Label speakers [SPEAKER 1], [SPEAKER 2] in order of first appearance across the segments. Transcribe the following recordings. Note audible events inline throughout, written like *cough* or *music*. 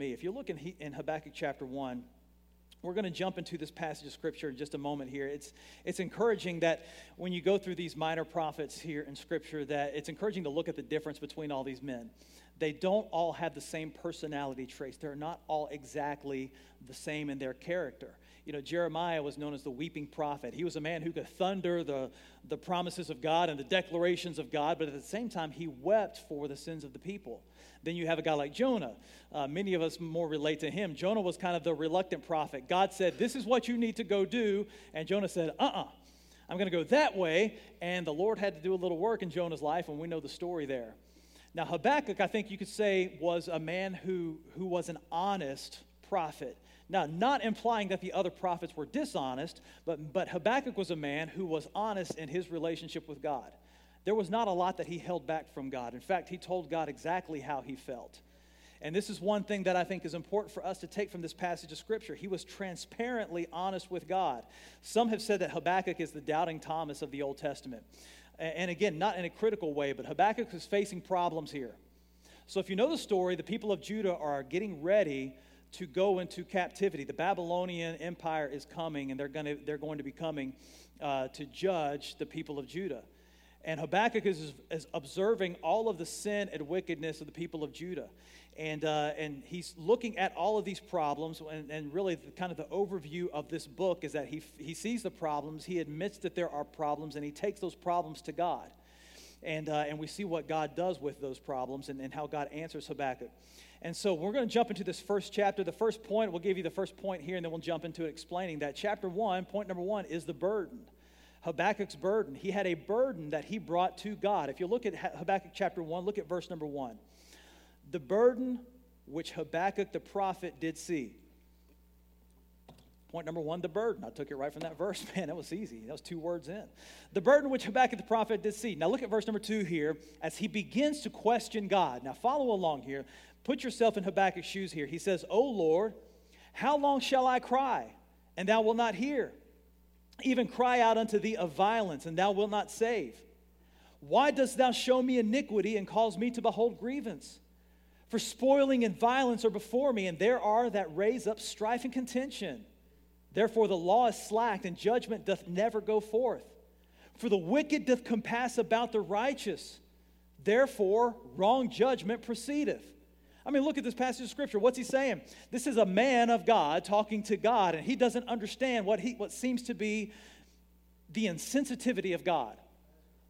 [SPEAKER 1] me. If you look in, in Habakkuk chapter 1, we're going to jump into this passage of scripture in just a moment here. It's, it's encouraging that when you go through these minor prophets here in scripture, that it's encouraging to look at the difference between all these men. They don't all have the same personality traits. They're not all exactly the same in their character. You know, Jeremiah was known as the weeping prophet. He was a man who could thunder the, the promises of God and the declarations of God, but at the same time, he wept for the sins of the people. Then you have a guy like Jonah. Uh, many of us more relate to him. Jonah was kind of the reluctant prophet. God said, This is what you need to go do. And Jonah said, Uh uh-uh, uh, i am going to go that way. And the Lord had to do a little work in Jonah's life, and we know the story there. Now, Habakkuk, I think you could say, was a man who, who was an honest prophet. Now, not implying that the other prophets were dishonest, but, but Habakkuk was a man who was honest in his relationship with God. There was not a lot that he held back from God. In fact, he told God exactly how he felt. And this is one thing that I think is important for us to take from this passage of Scripture. He was transparently honest with God. Some have said that Habakkuk is the doubting Thomas of the Old Testament. And again, not in a critical way, but Habakkuk is facing problems here. So if you know the story, the people of Judah are getting ready to go into captivity. The Babylonian Empire is coming, and they're, gonna, they're going to be coming uh, to judge the people of Judah. And Habakkuk is, is observing all of the sin and wickedness of the people of Judah. And, uh, and he's looking at all of these problems. And, and really, the, kind of the overview of this book is that he, he sees the problems, he admits that there are problems, and he takes those problems to God. And, uh, and we see what God does with those problems and, and how God answers Habakkuk. And so we're going to jump into this first chapter. The first point, we'll give you the first point here, and then we'll jump into it explaining that. Chapter one, point number one, is the burden. Habakkuk's burden. He had a burden that he brought to God. If you look at Habakkuk chapter 1, look at verse number 1. The burden which Habakkuk the prophet did see. Point number one, the burden. I took it right from that verse. *laughs* Man, that was easy. That was two words in. The burden which Habakkuk the prophet did see. Now look at verse number two here as he begins to question God. Now follow along here. Put yourself in Habakkuk's shoes here. He says, O Lord, how long shall I cry, and thou wilt not hear? even cry out unto thee of violence, and thou wilt not save? Why dost thou show me iniquity and cause me to behold grievance? For spoiling and violence are before me, and there are that raise up strife and contention. Therefore the law is slacked, and judgment doth never go forth. For the wicked doth compass about the righteous. Therefore wrong judgment proceedeth. I mean, look at this passage of scripture. What's he saying? This is a man of God talking to God, and he doesn't understand what, he, what seems to be the insensitivity of God.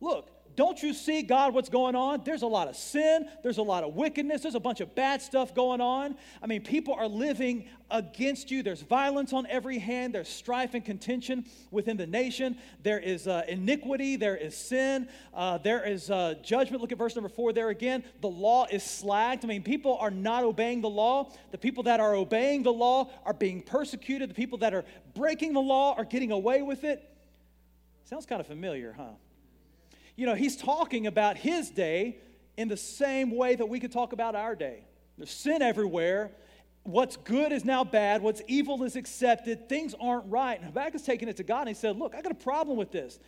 [SPEAKER 1] Look, don't you see, God, what's going on? There's a lot of sin, there's a lot of wickedness, there's a bunch of bad stuff going on. I mean, people are living against you. There's violence on every hand, there's strife and contention within the nation, there is uh, iniquity, there is sin, uh, there is uh, judgment. Look at verse number four there again. The law is slacked. I mean, people are not obeying the law. The people that are obeying the law are being persecuted, the people that are breaking the law are getting away with it. Sounds kind of familiar, huh? You know, he's talking about his day in the same way that we could talk about our day. There's sin everywhere. What's good is now bad. What's evil is accepted. Things aren't right. And Habakkuk's taking it to God and he said, Look, I got a problem with this.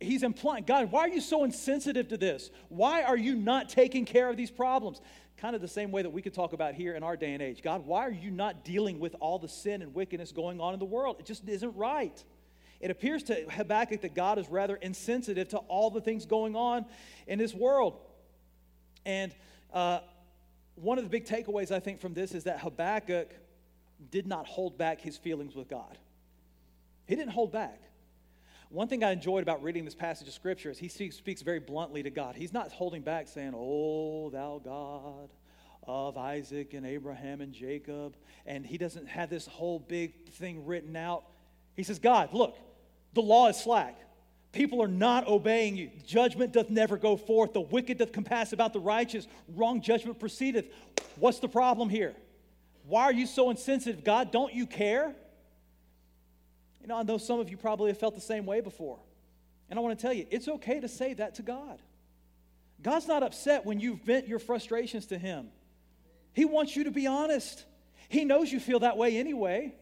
[SPEAKER 1] He's implying, God, why are you so insensitive to this? Why are you not taking care of these problems? Kind of the same way that we could talk about here in our day and age. God, why are you not dealing with all the sin and wickedness going on in the world? It just isn't right. It appears to Habakkuk that God is rather insensitive to all the things going on in this world. And uh, one of the big takeaways, I think, from this is that Habakkuk did not hold back his feelings with God. He didn't hold back. One thing I enjoyed about reading this passage of Scripture is he speaks very bluntly to God. He's not holding back saying, Oh, thou God of Isaac and Abraham and Jacob. And he doesn't have this whole big thing written out. He says, God, look, the law is slack. People are not obeying you. Judgment doth never go forth. The wicked doth compass about the righteous. Wrong judgment proceedeth. What's the problem here? Why are you so insensitive? God, don't you care? You know, I know some of you probably have felt the same way before. And I want to tell you, it's okay to say that to God. God's not upset when you vent your frustrations to Him. He wants you to be honest. He knows you feel that way anyway.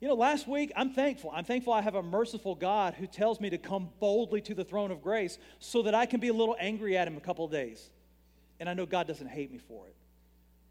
[SPEAKER 1] You know, last week, I'm thankful. I'm thankful I have a merciful God who tells me to come boldly to the throne of grace so that I can be a little angry at him a couple of days. And I know God doesn't hate me for it.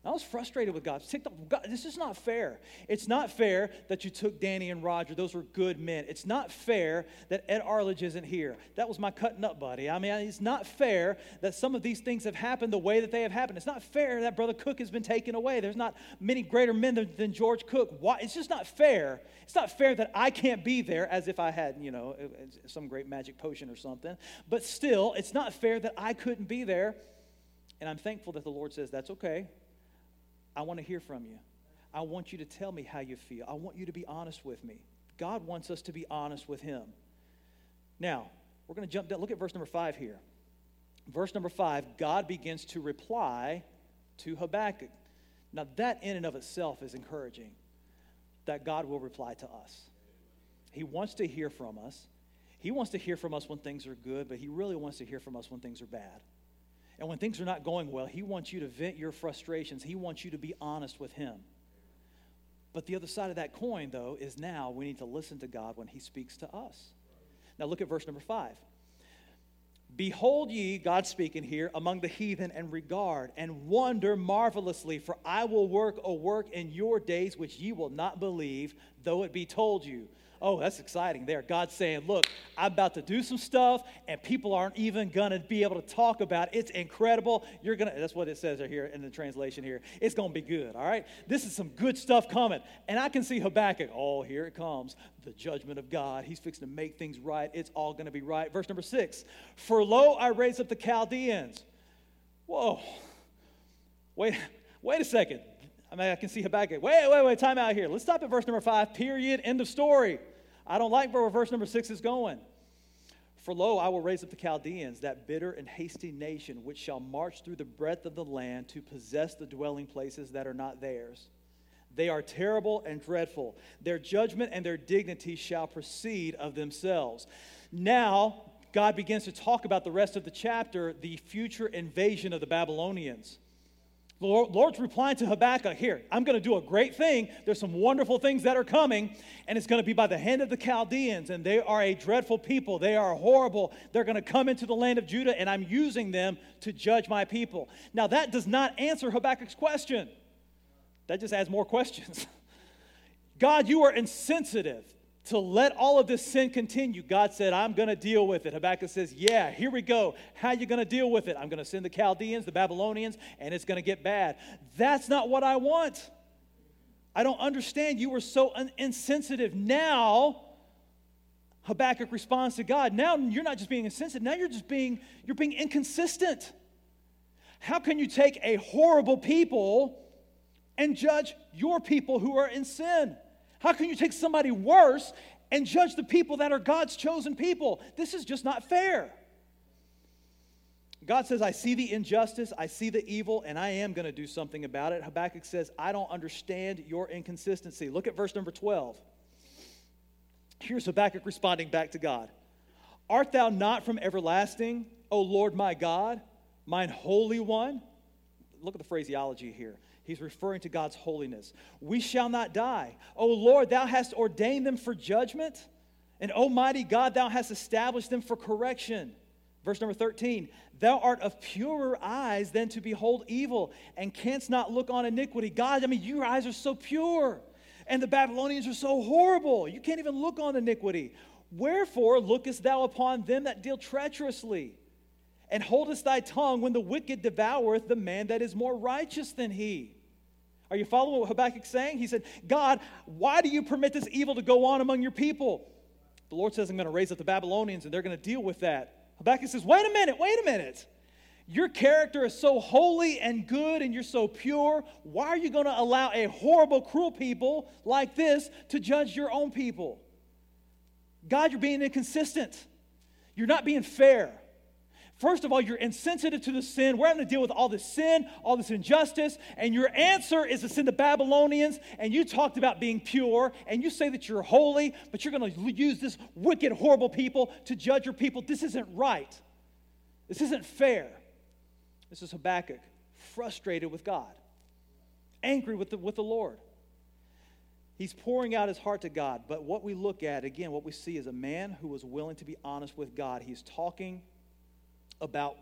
[SPEAKER 1] I was frustrated with God. God. This is not fair. It's not fair that you took Danny and Roger. Those were good men. It's not fair that Ed Arledge isn't here. That was my cutting up buddy. I mean, it's not fair that some of these things have happened the way that they have happened. It's not fair that Brother Cook has been taken away. There's not many greater men than, than George Cook. Why? It's just not fair. It's not fair that I can't be there as if I had, you know, some great magic potion or something. But still, it's not fair that I couldn't be there. And I'm thankful that the Lord says, that's okay. I want to hear from you. I want you to tell me how you feel. I want you to be honest with me. God wants us to be honest with Him. Now, we're going to jump down. Look at verse number five here. Verse number five God begins to reply to Habakkuk. Now, that in and of itself is encouraging that God will reply to us. He wants to hear from us. He wants to hear from us when things are good, but He really wants to hear from us when things are bad. And when things are not going well, He wants you to vent your frustrations. He wants you to be honest with Him. But the other side of that coin, though, is now we need to listen to God when He speaks to us. Now look at verse number five. Behold ye, God speaking here, among the heathen, and regard and wonder marvelously, for I will work a work in your days which ye will not believe, though it be told you. Oh, that's exciting there. God's saying, Look, I'm about to do some stuff, and people aren't even going to be able to talk about it. It's incredible. You're going to, that's what it says right here in the translation here. It's going to be good, all right? This is some good stuff coming. And I can see Habakkuk, oh, here it comes. The judgment of God. He's fixing to make things right. It's all going to be right. Verse number six For lo, I raise up the Chaldeans. Whoa. Wait, wait a second. I mean, I can see Habakkuk. Wait, wait, wait, time out here. Let's stop at verse number five, period, end of story. I don't like where verse number six is going. For lo, I will raise up the Chaldeans, that bitter and hasty nation, which shall march through the breadth of the land to possess the dwelling places that are not theirs. They are terrible and dreadful. Their judgment and their dignity shall proceed of themselves. Now, God begins to talk about the rest of the chapter, the future invasion of the Babylonians. Lord's replying to Habakkuk here, I'm going to do a great thing. There's some wonderful things that are coming, and it's going to be by the hand of the Chaldeans, and they are a dreadful people. They are horrible. They're going to come into the land of Judah, and I'm using them to judge my people. Now, that does not answer Habakkuk's question. That just adds more questions. *laughs* God, you are insensitive to let all of this sin continue, God said, I'm going to deal with it. Habakkuk says, Yeah, here we go. How you going to deal with it? I'm going to send the Chaldeans, the Babylonians, and it's going to get bad. That's not what I want. I don't understand. You were so un- insensitive. Now, Habakkuk responds to God. Now you're not just being insensitive, now you're just being, you're being inconsistent. How can you take a horrible people and judge your people who are in sin? How can you take somebody worse and judge the people that are God's chosen people? This is just not fair. God says, I see the injustice, I see the evil, and I am going to do something about it. Habakkuk says, I don't understand your inconsistency. Look at verse number 12. Here's Habakkuk responding back to God Art thou not from everlasting, O Lord my God, mine holy one? Look at the phraseology here. He's referring to God's holiness. We shall not die. O Lord, thou hast ordained them for judgment, and Almighty God, thou hast established them for correction. Verse number 13, thou art of purer eyes than to behold evil, and canst not look on iniquity. God, I mean, your eyes are so pure, and the Babylonians are so horrible. You can't even look on iniquity. Wherefore lookest thou upon them that deal treacherously? And holdest thy tongue when the wicked devoureth the man that is more righteous than he. Are you following what Habakkuk's saying? He said, God, why do you permit this evil to go on among your people? The Lord says, I'm going to raise up the Babylonians and they're going to deal with that. Habakkuk says, Wait a minute, wait a minute. Your character is so holy and good and you're so pure. Why are you going to allow a horrible, cruel people like this to judge your own people? God, you're being inconsistent. You're not being fair. First of all, you're insensitive to the sin. We're having to deal with all this sin, all this injustice, and your answer is to send the Babylonians. And you talked about being pure, and you say that you're holy, but you're going to use this wicked, horrible people to judge your people. This isn't right. This isn't fair. This is Habakkuk, frustrated with God, angry with the, with the Lord. He's pouring out his heart to God. But what we look at, again, what we see is a man who was willing to be honest with God. He's talking about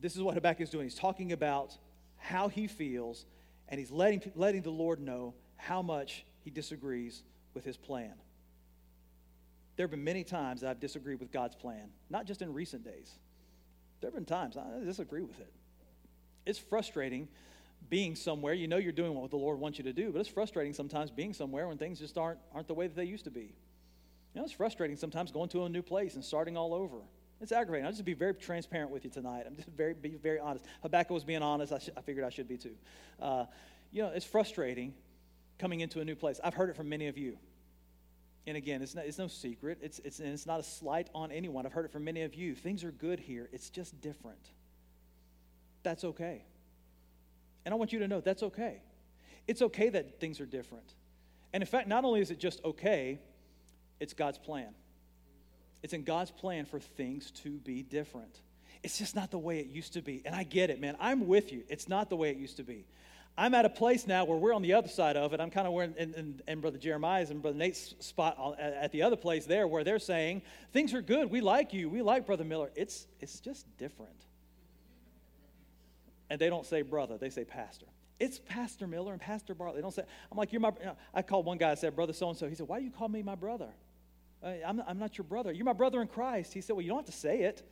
[SPEAKER 1] this is what Habakkuk is doing. He's talking about how he feels, and he's letting, letting the Lord know how much he disagrees with his plan. There have been many times I've disagreed with God's plan, not just in recent days. There have been times I disagree with it. It's frustrating being somewhere. You know you're doing what the Lord wants you to do, but it's frustrating sometimes being somewhere when things just aren't, aren't the way that they used to be. You know, it's frustrating sometimes going to a new place and starting all over. It's aggravating. I'll just be very transparent with you tonight. I'm just very, be very honest. Habakkuk was being honest. I, sh- I figured I should be too. Uh, you know, it's frustrating coming into a new place. I've heard it from many of you. And again, it's, not, it's no secret. It's, it's, and it's not a slight on anyone. I've heard it from many of you. Things are good here. It's just different. That's okay. And I want you to know that's okay. It's okay that things are different. And in fact, not only is it just okay, it's God's plan. It's in God's plan for things to be different. It's just not the way it used to be. And I get it, man. I'm with you. It's not the way it used to be. I'm at a place now where we're on the other side of it. I'm kind of where, in, in, in, Brother Jeremiah's and Brother Nate's spot at the other place there, where they're saying, things are good. We like you. We like Brother Miller. It's, it's just different. And they don't say brother, they say pastor. It's Pastor Miller and Pastor Bartley. They don't say, I'm like, you're my, you know, I called one guy, I said, brother so and so. He said, why do you call me my brother? Uh, I'm, I'm not your brother. You're my brother in Christ. He said, well, you don't have to say it.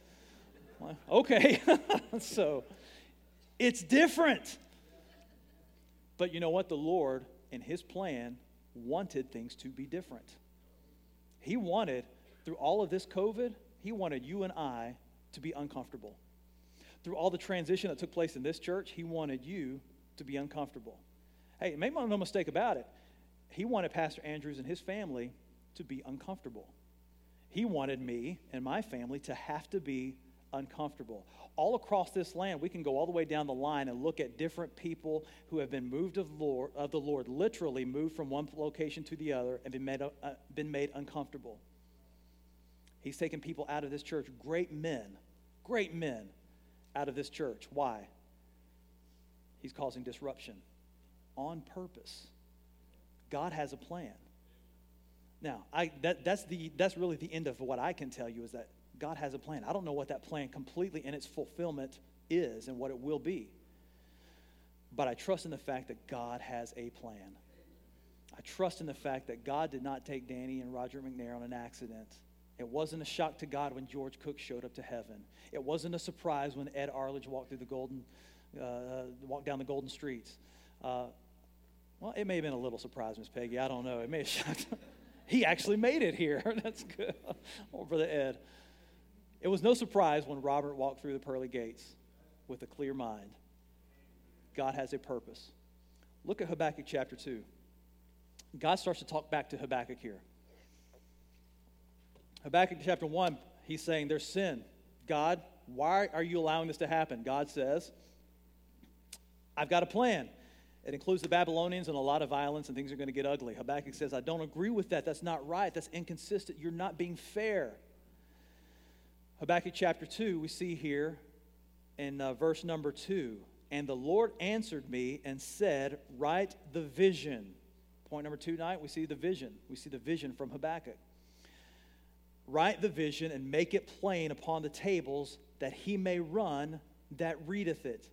[SPEAKER 1] Well, okay. *laughs* so it's different. But you know what? The Lord, in His plan, wanted things to be different. He wanted, through all of this COVID, He wanted you and I to be uncomfortable. Through all the transition that took place in this church, He wanted you to be uncomfortable. Hey, make no mistake about it. He wanted Pastor Andrews and his family to be uncomfortable. He wanted me and my family to have to be uncomfortable all across this land, we can go all the way down the line and look at different people who have been moved of, Lord, of the Lord, literally moved from one location to the other and been made, uh, been made uncomfortable. He's taken people out of this church, great men, great men out of this church. Why? He's causing disruption on purpose. God has a plan. Now, I, that, that's, the, that's really the end of what I can tell you is that God has a plan. I don't know what that plan completely in its fulfillment is and what it will be. But I trust in the fact that God has a plan. I trust in the fact that God did not take Danny and Roger McNair on an accident. It wasn't a shock to God when George Cook showed up to heaven. It wasn't a surprise when Ed Arledge walked through the golden, uh, walked down the golden streets. Uh, well, it may have been a little surprise, Miss Peggy. I don't know. It may have *laughs* shocked. He actually made it here. *laughs* That's good. *laughs* Brother Ed. It was no surprise when Robert walked through the pearly gates with a clear mind. God has a purpose. Look at Habakkuk chapter 2. God starts to talk back to Habakkuk here. Habakkuk chapter 1, he's saying, There's sin. God, why are you allowing this to happen? God says, I've got a plan. It includes the Babylonians and a lot of violence, and things are going to get ugly. Habakkuk says, I don't agree with that. That's not right. That's inconsistent. You're not being fair. Habakkuk chapter 2, we see here in uh, verse number 2 And the Lord answered me and said, Write the vision. Point number two tonight, we see the vision. We see the vision from Habakkuk. Write the vision and make it plain upon the tables that he may run that readeth it.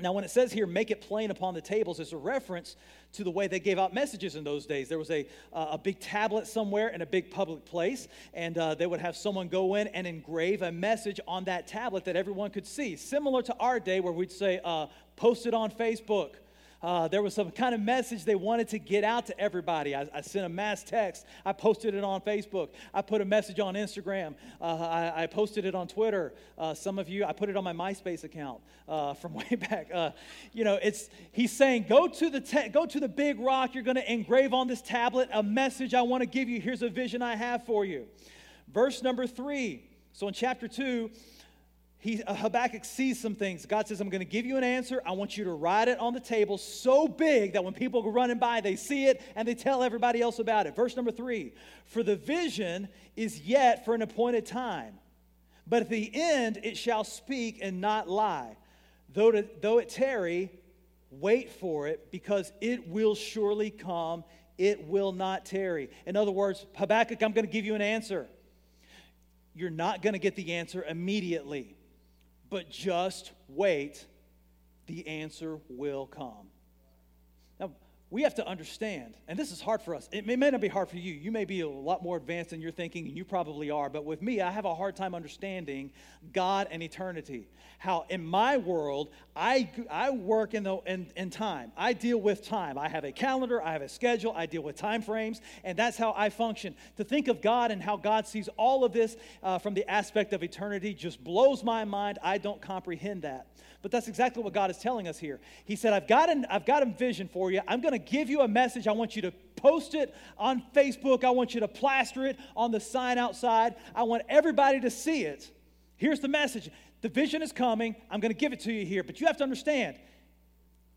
[SPEAKER 1] Now, when it says here, make it plain upon the tables, it's a reference to the way they gave out messages in those days. There was a, uh, a big tablet somewhere in a big public place, and uh, they would have someone go in and engrave a message on that tablet that everyone could see. Similar to our day, where we'd say, uh, post it on Facebook uh, there was some kind of message they wanted to get out to everybody. I, I, sent a mass text. I posted it on Facebook. I put a message on Instagram. Uh, I, I, posted it on Twitter. Uh, some of you, I put it on my MySpace account uh, from *laughs* way back. Uh, you know, it's he's saying, go to the te- go to the big rock. You're going to engrave on this tablet a message I want to give you. Here's a vision I have for you. Verse number three. So in chapter two he, uh, Habakkuk sees some things. God says, I'm going to give you an answer. I want you to write it on the table so big that when people go running by, they see it and they tell everybody else about it. Verse number three For the vision is yet for an appointed time, but at the end it shall speak and not lie. Though, to, though it tarry, wait for it, because it will surely come. It will not tarry. In other words, Habakkuk, I'm going to give you an answer. You're not going to get the answer immediately but just wait. the answer will come. We have to understand, and this is hard for us. It may, may, not be hard for you. You may be a lot more advanced in your thinking, and you probably are. But with me, I have a hard time understanding God and eternity. How in my world, I, I work in, the, in, in time. I deal with time. I have a calendar, I have a schedule, I deal with time frames, and that's how I function. To think of God and how God sees all of this uh, from the aspect of eternity just blows my mind. I don't comprehend that. But that's exactly what God is telling us here. He said, I've got, an, I've got a vision for you. I'm going to give you a message. I want you to post it on Facebook. I want you to plaster it on the sign outside. I want everybody to see it. Here's the message the vision is coming. I'm going to give it to you here. But you have to understand,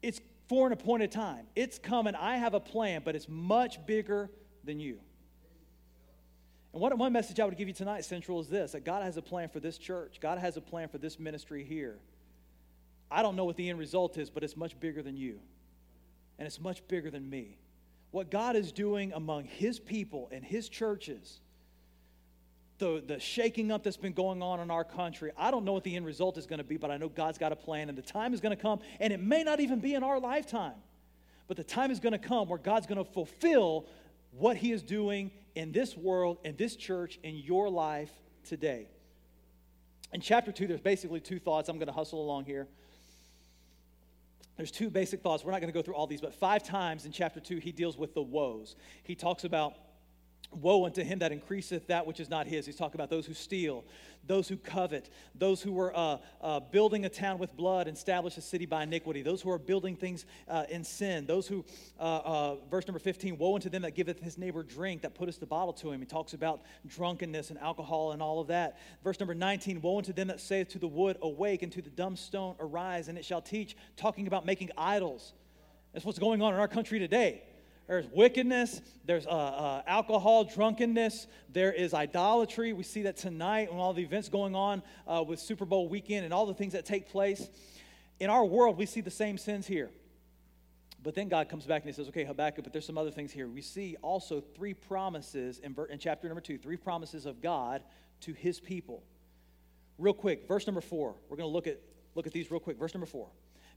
[SPEAKER 1] it's for an appointed time. It's coming. I have a plan, but it's much bigger than you. And one, one message I would give you tonight, Central, is this that God has a plan for this church, God has a plan for this ministry here. I don't know what the end result is, but it's much bigger than you. And it's much bigger than me. What God is doing among His people and His churches, the, the shaking up that's been going on in our country, I don't know what the end result is going to be, but I know God's got a plan, and the time is going to come, and it may not even be in our lifetime. But the time is going to come where God's going to fulfill what He is doing in this world, in this church, in your life today. In chapter 2, there's basically two thoughts. I'm going to hustle along here. There's two basic thoughts. We're not going to go through all these, but five times in chapter 2, he deals with the woes. He talks about Woe unto him that increaseth that which is not his. He's talking about those who steal, those who covet, those who were uh, uh, building a town with blood establish a city by iniquity, those who are building things uh, in sin, those who, uh, uh, verse number 15, woe unto them that giveth his neighbor drink, that putteth the bottle to him. He talks about drunkenness and alcohol and all of that. Verse number 19, woe unto them that saith to the wood, awake, and to the dumb stone, arise, and it shall teach, talking about making idols. That's what's going on in our country today. There's wickedness, there's uh, uh, alcohol, drunkenness, there is idolatry. We see that tonight when all the events going on uh, with Super Bowl weekend and all the things that take place. In our world, we see the same sins here. But then God comes back and he says, okay, Habakkuk, but there's some other things here. We see also three promises in, in chapter number two, three promises of God to his people. Real quick, verse number four. We're going to look at, look at these real quick. Verse number four.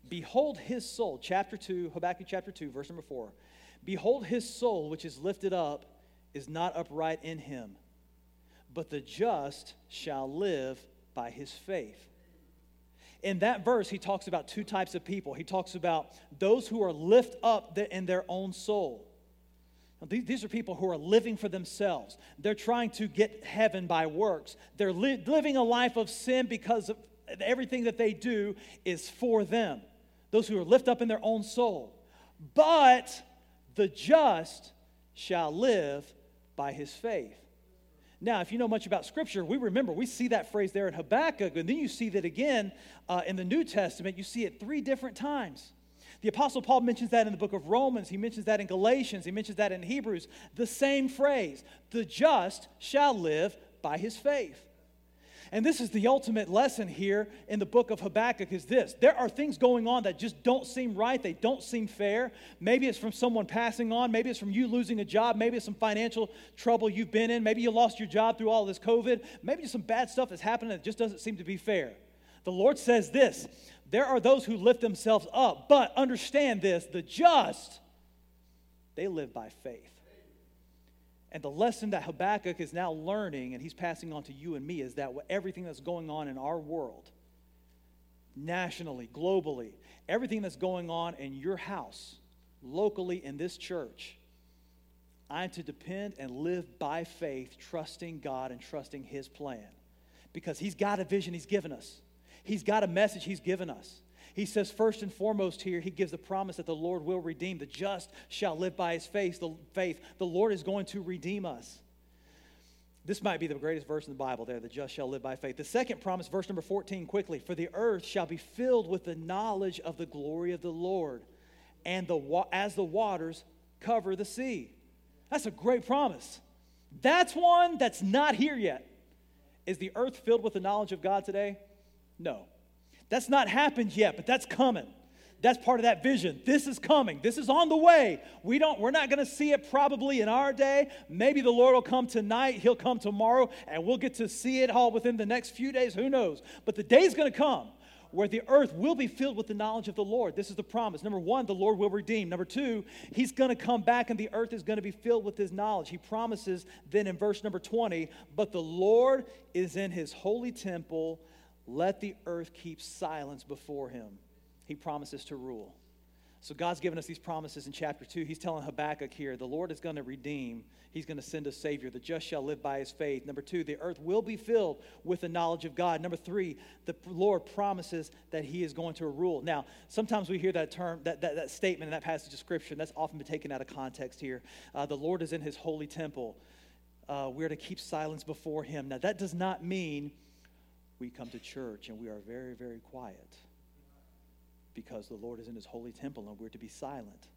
[SPEAKER 1] Behold his soul, chapter 2, Habakkuk chapter 2, verse number 4. Behold, his soul, which is lifted up, is not upright in him, but the just shall live by his faith. In that verse, he talks about two types of people. He talks about those who are lift up in their own soul. Now, these are people who are living for themselves. They're trying to get heaven by works. They're li- living a life of sin because of everything that they do is for them. Those who are lift up in their own soul. But the just shall live by his faith. Now, if you know much about Scripture, we remember, we see that phrase there in Habakkuk, and then you see that again uh, in the New Testament. You see it three different times. The Apostle Paul mentions that in the book of Romans. He mentions that in Galatians. He mentions that in Hebrews. The same phrase the just shall live by his faith. And this is the ultimate lesson here in the book of Habakkuk is this. There are things going on that just don't seem right. They don't seem fair. Maybe it's from someone passing on. Maybe it's from you losing a job. Maybe it's some financial trouble you've been in. Maybe you lost your job through all this COVID. Maybe some bad stuff that's happening that just doesn't seem to be fair. The Lord says this there are those who lift themselves up, but understand this the just, they live by faith. And the lesson that Habakkuk is now learning and he's passing on to you and me is that everything that's going on in our world, nationally, globally, everything that's going on in your house, locally in this church, I'm to depend and live by faith, trusting God and trusting His plan. Because He's got a vision He's given us, He's got a message He's given us. He says, first and foremost, here, he gives the promise that the Lord will redeem. The just shall live by his faith. The, faith. the Lord is going to redeem us. This might be the greatest verse in the Bible there, the just shall live by faith. The second promise, verse number 14, quickly. For the earth shall be filled with the knowledge of the glory of the Lord, and the, as the waters cover the sea. That's a great promise. That's one that's not here yet. Is the earth filled with the knowledge of God today? No. That's not happened yet, but that's coming. That's part of that vision. This is coming. This is on the way. We don't we're not going to see it probably in our day. Maybe the Lord will come tonight, he'll come tomorrow and we'll get to see it all within the next few days, who knows. But the day's going to come where the earth will be filled with the knowledge of the Lord. This is the promise. Number one, the Lord will redeem. Number two, he's going to come back and the earth is going to be filled with his knowledge. He promises then in verse number 20, but the Lord is in his holy temple. Let the earth keep silence before him. He promises to rule. So God's given us these promises in chapter 2. He's telling Habakkuk here, the Lord is going to redeem. He's going to send a Savior. The just shall live by his faith. Number two, the earth will be filled with the knowledge of God. Number three, the Lord promises that he is going to rule. Now, sometimes we hear that term, that, that, that statement in that passage of Scripture, that's often been taken out of context here. Uh, the Lord is in his holy temple. Uh, we're to keep silence before him. Now, that does not mean we come to church and we are very, very quiet because the Lord is in his holy temple and we're to be silent.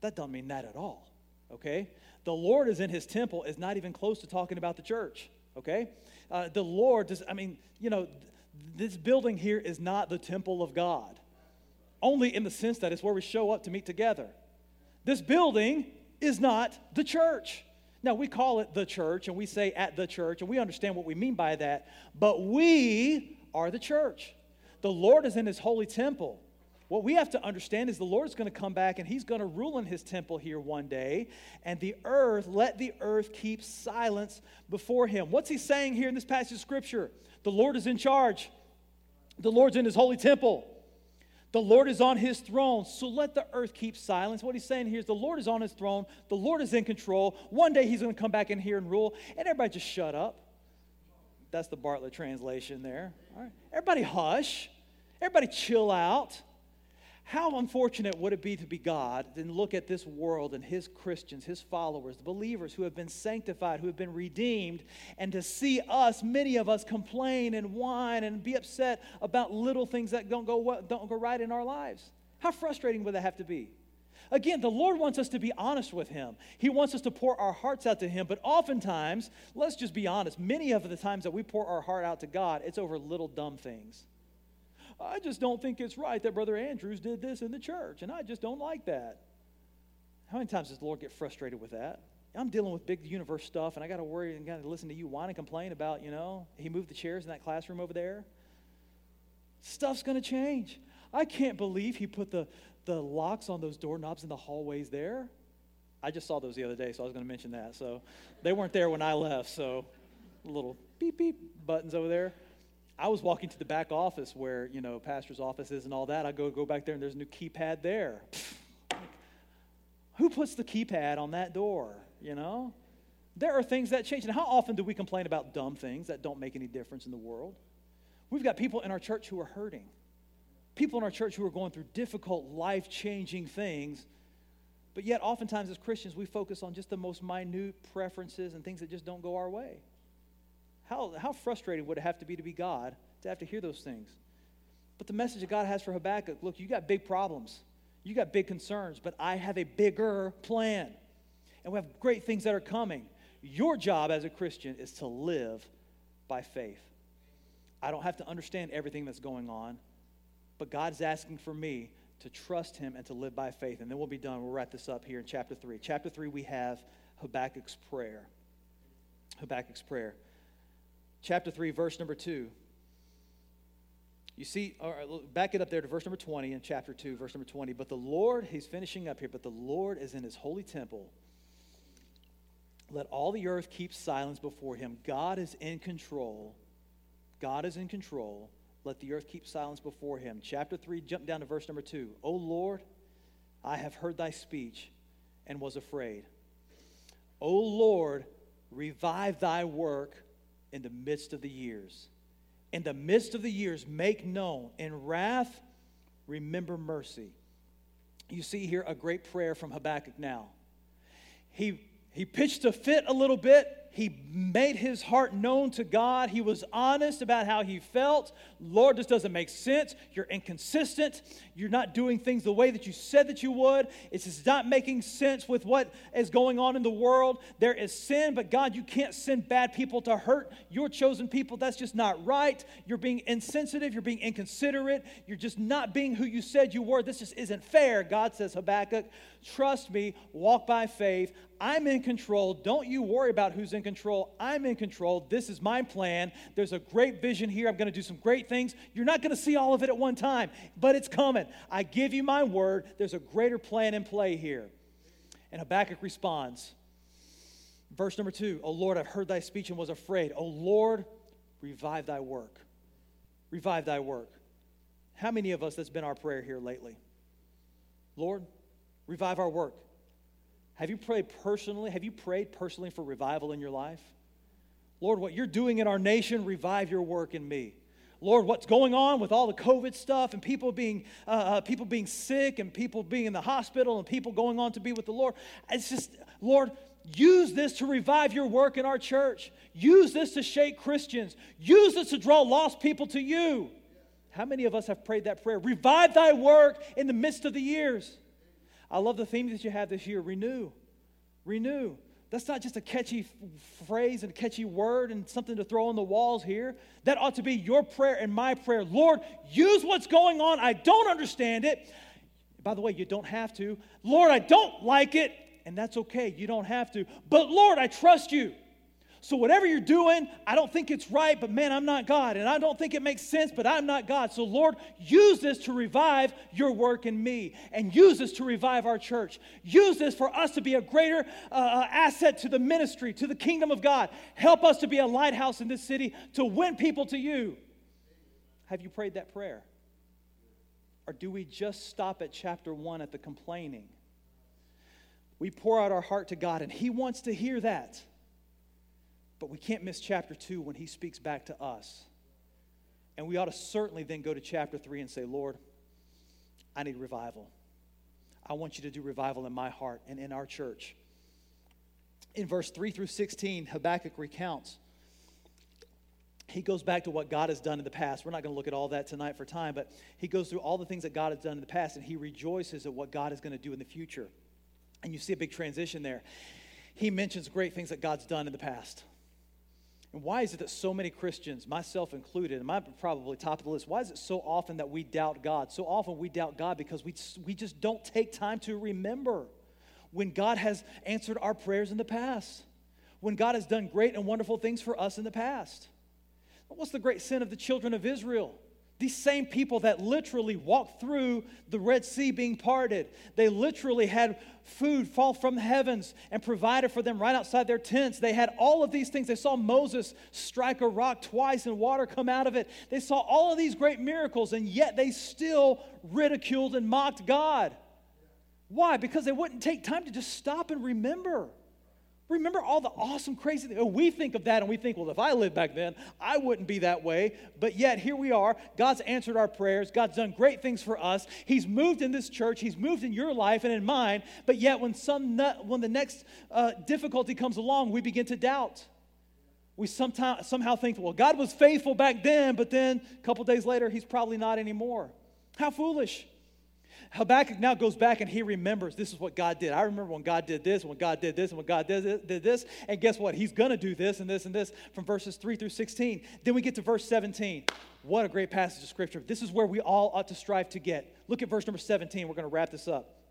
[SPEAKER 1] That doesn't mean that at all, okay? The Lord is in his temple is not even close to talking about the church, okay? Uh, the Lord, does, I mean, you know, this building here is not the temple of God, only in the sense that it's where we show up to meet together. This building is not the church. Now, we call it the church and we say at the church, and we understand what we mean by that, but we are the church. The Lord is in his holy temple. What we have to understand is the Lord's going to come back and he's going to rule in his temple here one day. And the earth, let the earth keep silence before him. What's he saying here in this passage of scripture? The Lord is in charge, the Lord's in his holy temple. The Lord is on his throne, so let the earth keep silence. What he's saying here is the Lord is on his throne, the Lord is in control. One day he's going to come back in here and rule, and everybody just shut up. That's the Bartlett translation there. All right. Everybody hush. Everybody chill out. How unfortunate would it be to be God and look at this world and His Christians, His followers, the believers who have been sanctified, who have been redeemed, and to see us, many of us, complain and whine and be upset about little things that don't go, don't go right in our lives? How frustrating would that have to be? Again, the Lord wants us to be honest with Him. He wants us to pour our hearts out to Him, but oftentimes, let's just be honest, many of the times that we pour our heart out to God, it's over little dumb things. I just don't think it's right that Brother Andrews did this in the church, and I just don't like that. How many times does the Lord get frustrated with that? I'm dealing with big universe stuff, and I got to worry and got to listen to you whine and complain about, you know, he moved the chairs in that classroom over there. Stuff's going to change. I can't believe he put the, the locks on those doorknobs in the hallways there. I just saw those the other day, so I was going to mention that. So they weren't there when I left, so little beep beep buttons over there. I was walking to the back office where, you know, pastor's office is and all that. I go go back there and there's a new keypad there. who puts the keypad on that door, you know? There are things that change. And how often do we complain about dumb things that don't make any difference in the world? We've got people in our church who are hurting. People in our church who are going through difficult, life changing things. But yet, oftentimes as Christians, we focus on just the most minute preferences and things that just don't go our way. How, how frustrating would it have to be to be God to have to hear those things? But the message that God has for Habakkuk look, you got big problems, you got big concerns, but I have a bigger plan. And we have great things that are coming. Your job as a Christian is to live by faith. I don't have to understand everything that's going on, but God's asking for me to trust Him and to live by faith. And then we'll be done. We'll wrap this up here in chapter 3. Chapter 3, we have Habakkuk's prayer. Habakkuk's prayer chapter 3, verse number 2. You see, back it up there to verse number 20 in chapter 2, verse number 20. But the Lord, he's finishing up here, but the Lord is in his holy temple. Let all the earth keep silence before him. God is in control. God is in control. Let the earth keep silence before him. Chapter 3, jump down to verse number 2. O Lord, I have heard thy speech and was afraid. O Lord, revive thy work in the midst of the years. In the midst of the years, make known. In wrath, remember mercy. You see here a great prayer from Habakkuk now. He, he pitched a fit a little bit he made his heart known to God. He was honest about how he felt. Lord, this doesn't make sense. You're inconsistent. You're not doing things the way that you said that you would. It's just not making sense with what is going on in the world. There is sin, but God, you can't send bad people to hurt your chosen people. That's just not right. You're being insensitive. You're being inconsiderate. You're just not being who you said you were. This just isn't fair. God says, Habakkuk, trust me, walk by faith. I'm in control. Don't you worry about who's in in control. I'm in control. This is my plan. There's a great vision here. I'm going to do some great things. You're not going to see all of it at one time, but it's coming. I give you my word. There's a greater plan in play here. And Habakkuk responds. Verse number two, O Lord, I've heard thy speech and was afraid. O Lord, revive thy work. Revive thy work. How many of us that's been our prayer here lately? Lord, revive our work. Have you prayed personally? Have you prayed personally for revival in your life? Lord, what you're doing in our nation, revive your work in me. Lord, what's going on with all the COVID stuff and people being, uh, uh, people being sick and people being in the hospital and people going on to be with the Lord? It's just, Lord, use this to revive your work in our church. Use this to shake Christians. Use this to draw lost people to you. How many of us have prayed that prayer? Revive thy work in the midst of the years. I love the theme that you have this year renew. Renew. That's not just a catchy phrase and a catchy word and something to throw on the walls here. That ought to be your prayer and my prayer. Lord, use what's going on. I don't understand it. By the way, you don't have to. Lord, I don't like it. And that's okay. You don't have to. But Lord, I trust you. So, whatever you're doing, I don't think it's right, but man, I'm not God. And I don't think it makes sense, but I'm not God. So, Lord, use this to revive your work in me and use this to revive our church. Use this for us to be a greater uh, uh, asset to the ministry, to the kingdom of God. Help us to be a lighthouse in this city to win people to you. Have you prayed that prayer? Or do we just stop at chapter one at the complaining? We pour out our heart to God, and He wants to hear that. But we can't miss chapter 2 when he speaks back to us. And we ought to certainly then go to chapter 3 and say, Lord, I need revival. I want you to do revival in my heart and in our church. In verse 3 through 16, Habakkuk recounts. He goes back to what God has done in the past. We're not going to look at all that tonight for time, but he goes through all the things that God has done in the past and he rejoices at what God is going to do in the future. And you see a big transition there. He mentions great things that God's done in the past. And why is it that so many Christians, myself included, and I'm probably top of the list, why is it so often that we doubt God? So often we doubt God because we, we just don't take time to remember when God has answered our prayers in the past, when God has done great and wonderful things for us in the past. What's the great sin of the children of Israel? These same people that literally walked through the Red Sea being parted, they literally had food fall from the heavens and provided for them right outside their tents. They had all of these things. They saw Moses strike a rock twice and water come out of it. They saw all of these great miracles, and yet they still ridiculed and mocked God. Why? Because they wouldn't take time to just stop and remember. Remember all the awesome, crazy things. We think of that and we think, well, if I lived back then, I wouldn't be that way. But yet, here we are. God's answered our prayers. God's done great things for us. He's moved in this church. He's moved in your life and in mine. But yet, when, some, when the next uh, difficulty comes along, we begin to doubt. We sometime, somehow think, well, God was faithful back then, but then a couple days later, He's probably not anymore. How foolish. Habakkuk now goes back and he remembers this is what God did. I remember when God did this, when God did this, and when God did this. And guess what? He's going to do this and this and this from verses 3 through 16. Then we get to verse 17. What a great passage of scripture. This is where we all ought to strive to get. Look at verse number 17. We're going to wrap this up.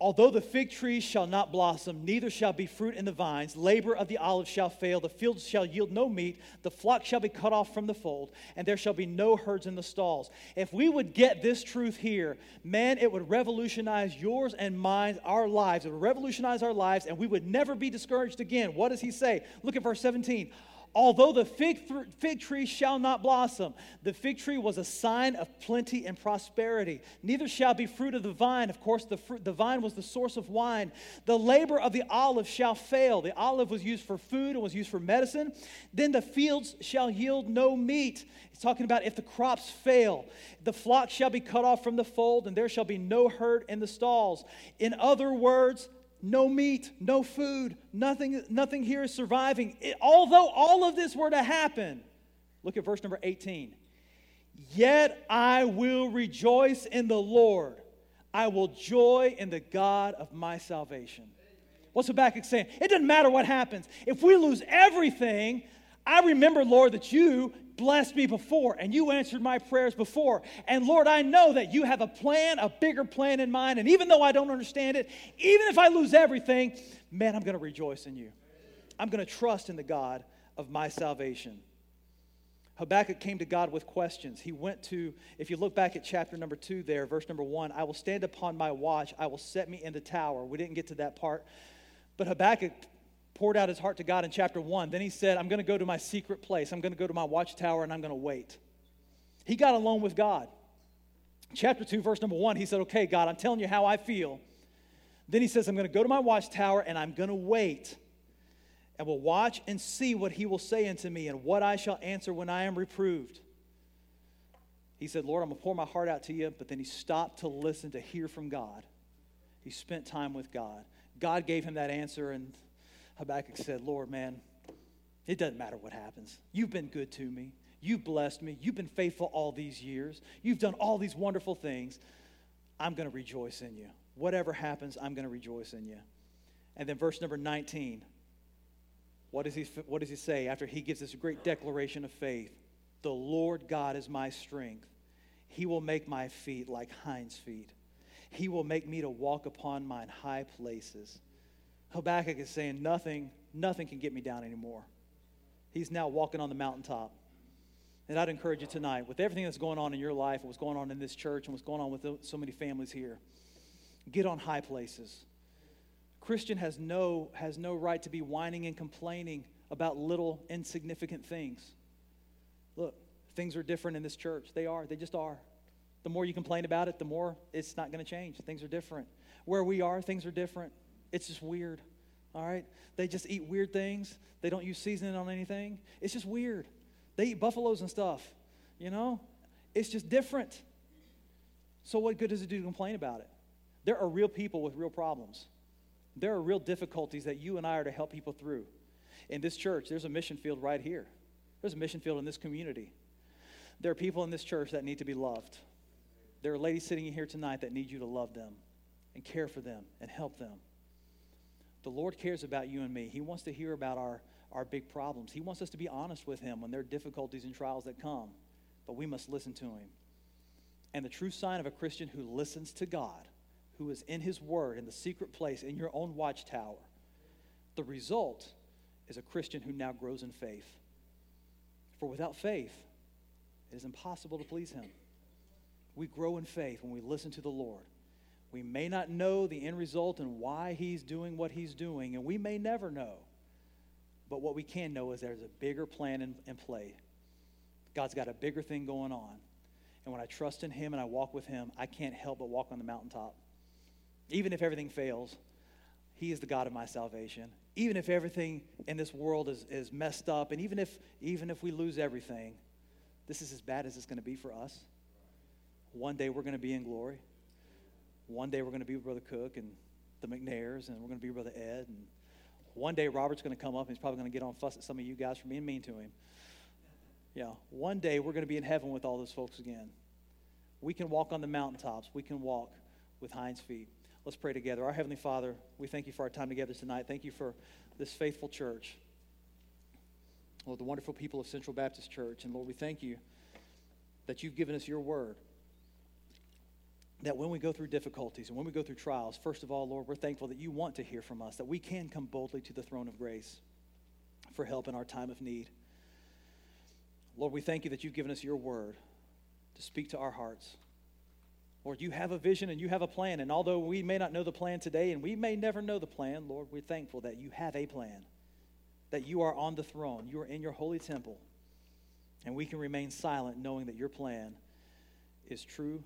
[SPEAKER 1] Although the fig tree shall not blossom, neither shall be fruit in the vines, labor of the olive shall fail, the fields shall yield no meat, the flock shall be cut off from the fold, and there shall be no herds in the stalls. If we would get this truth here, man, it would revolutionize yours and mine, our lives. It would revolutionize our lives, and we would never be discouraged again. What does he say? Look at verse 17. Although the fig, th- fig tree shall not blossom, the fig tree was a sign of plenty and prosperity. Neither shall be fruit of the vine. Of course, the, the vine was the source of wine. The labor of the olive shall fail. The olive was used for food and was used for medicine. Then the fields shall yield no meat. He's talking about if the crops fail. The flock shall be cut off from the fold, and there shall be no herd in the stalls. In other words, no meat, no food, nothing, nothing here is surviving. It, although all of this were to happen, look at verse number 18. Yet I will rejoice in the Lord. I will joy in the God of my salvation. What's Habakkuk saying? It doesn't matter what happens. If we lose everything, I remember, Lord, that you blessed me before and you answered my prayers before. And Lord, I know that you have a plan, a bigger plan in mind. And even though I don't understand it, even if I lose everything, man, I'm going to rejoice in you. I'm going to trust in the God of my salvation. Habakkuk came to God with questions. He went to, if you look back at chapter number two there, verse number one, I will stand upon my watch, I will set me in the tower. We didn't get to that part. But Habakkuk poured out his heart to God in chapter one. Then he said, I'm going to go to my secret place, I'm going to go to my watchtower, and I'm going to wait. He got alone with God. Chapter 2, verse number 1, he said, Okay, God, I'm telling you how I feel. Then he says, I'm going to go to my watchtower and I'm going to wait and will watch and see what he will say unto me and what I shall answer when I am reproved. He said, Lord, I'm going to pour my heart out to you. But then he stopped to listen to hear from God. He spent time with God. God gave him that answer, and Habakkuk said, Lord, man, it doesn't matter what happens. You've been good to me. You've blessed me. You've been faithful all these years. You've done all these wonderful things. I'm going to rejoice in you. Whatever happens, I'm going to rejoice in you. And then verse number 19 what does, he, what does he say after he gives this great declaration of faith? The Lord God is my strength. He will make my feet like hinds' feet. He will make me to walk upon mine high places. Habakkuk is saying, nothing, nothing can get me down anymore. He's now walking on the mountaintop. And I'd encourage you tonight, with everything that's going on in your life and what's going on in this church and what's going on with so many families here, get on high places. Christian has no, has no right to be whining and complaining about little insignificant things. Look, things are different in this church. They are, they just are. The more you complain about it, the more it's not going to change. Things are different. Where we are, things are different. It's just weird. All right? They just eat weird things. They don't use seasoning on anything. It's just weird. They eat buffaloes and stuff. You know? It's just different. So, what good does it do to complain about it? There are real people with real problems. There are real difficulties that you and I are to help people through. In this church, there's a mission field right here. There's a mission field in this community. There are people in this church that need to be loved. There are ladies sitting here tonight that need you to love them and care for them and help them. The Lord cares about you and me. He wants to hear about our, our big problems. He wants us to be honest with Him when there are difficulties and trials that come, but we must listen to Him. And the true sign of a Christian who listens to God who is in his word in the secret place in your own watchtower. The result is a Christian who now grows in faith. For without faith, it is impossible to please him. We grow in faith when we listen to the Lord. We may not know the end result and why he's doing what he's doing, and we may never know. But what we can know is there's a bigger plan in, in play. God's got a bigger thing going on. And when I trust in him and I walk with him, I can't help but walk on the mountaintop. Even if everything fails, He is the God of my salvation. Even if everything in this world is, is messed up, and even if, even if we lose everything, this is as bad as it's going to be for us. One day we're going to be in glory. One day we're going to be with Brother Cook and the McNairs, and we're going to be with Brother Ed. And one day Robert's going to come up and he's probably going to get on fuss at some of you guys for being mean to him. Yeah, one day we're going to be in heaven with all those folks again. We can walk on the mountaintops. We can walk with hinds feet. Let's pray together. Our Heavenly Father, we thank you for our time together tonight. Thank you for this faithful church. Lord, the wonderful people of Central Baptist Church. And Lord, we thank you that you've given us your word. That when we go through difficulties and when we go through trials, first of all, Lord, we're thankful that you want to hear from us, that we can come boldly to the throne of grace for help in our time of need. Lord, we thank you that you've given us your word to speak to our hearts. Lord, you have a vision and you have a plan. And although we may not know the plan today and we may never know the plan, Lord, we're thankful that you have a plan, that you are on the throne, you are in your holy temple, and we can remain silent knowing that your plan is true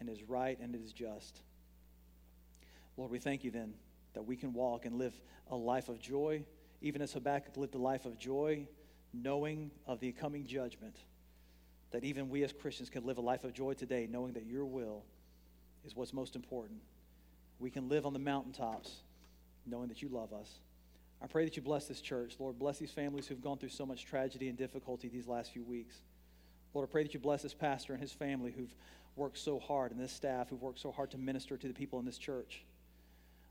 [SPEAKER 1] and is right and it is just. Lord, we thank you then that we can walk and live a life of joy, even as Habakkuk lived a life of joy, knowing of the coming judgment that even we as Christians can live a life of joy today, knowing that your will is what's most important. We can live on the mountaintops, knowing that you love us. I pray that you bless this church. Lord, bless these families who've gone through so much tragedy and difficulty these last few weeks. Lord, I pray that you bless this pastor and his family who've worked so hard, and this staff who've worked so hard to minister to the people in this church.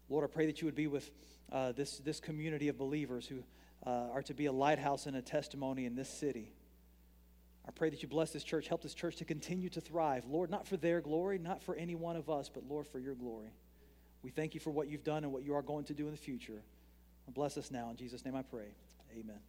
[SPEAKER 1] Lord, I pray that you would be with uh, this, this community of believers who uh, are to be a lighthouse and a testimony in this city. I pray that you bless this church, help this church to continue to thrive. Lord, not for their glory, not for any one of us, but Lord, for your glory. We thank you for what you've done and what you are going to do in the future. Bless us now. In Jesus' name I pray. Amen.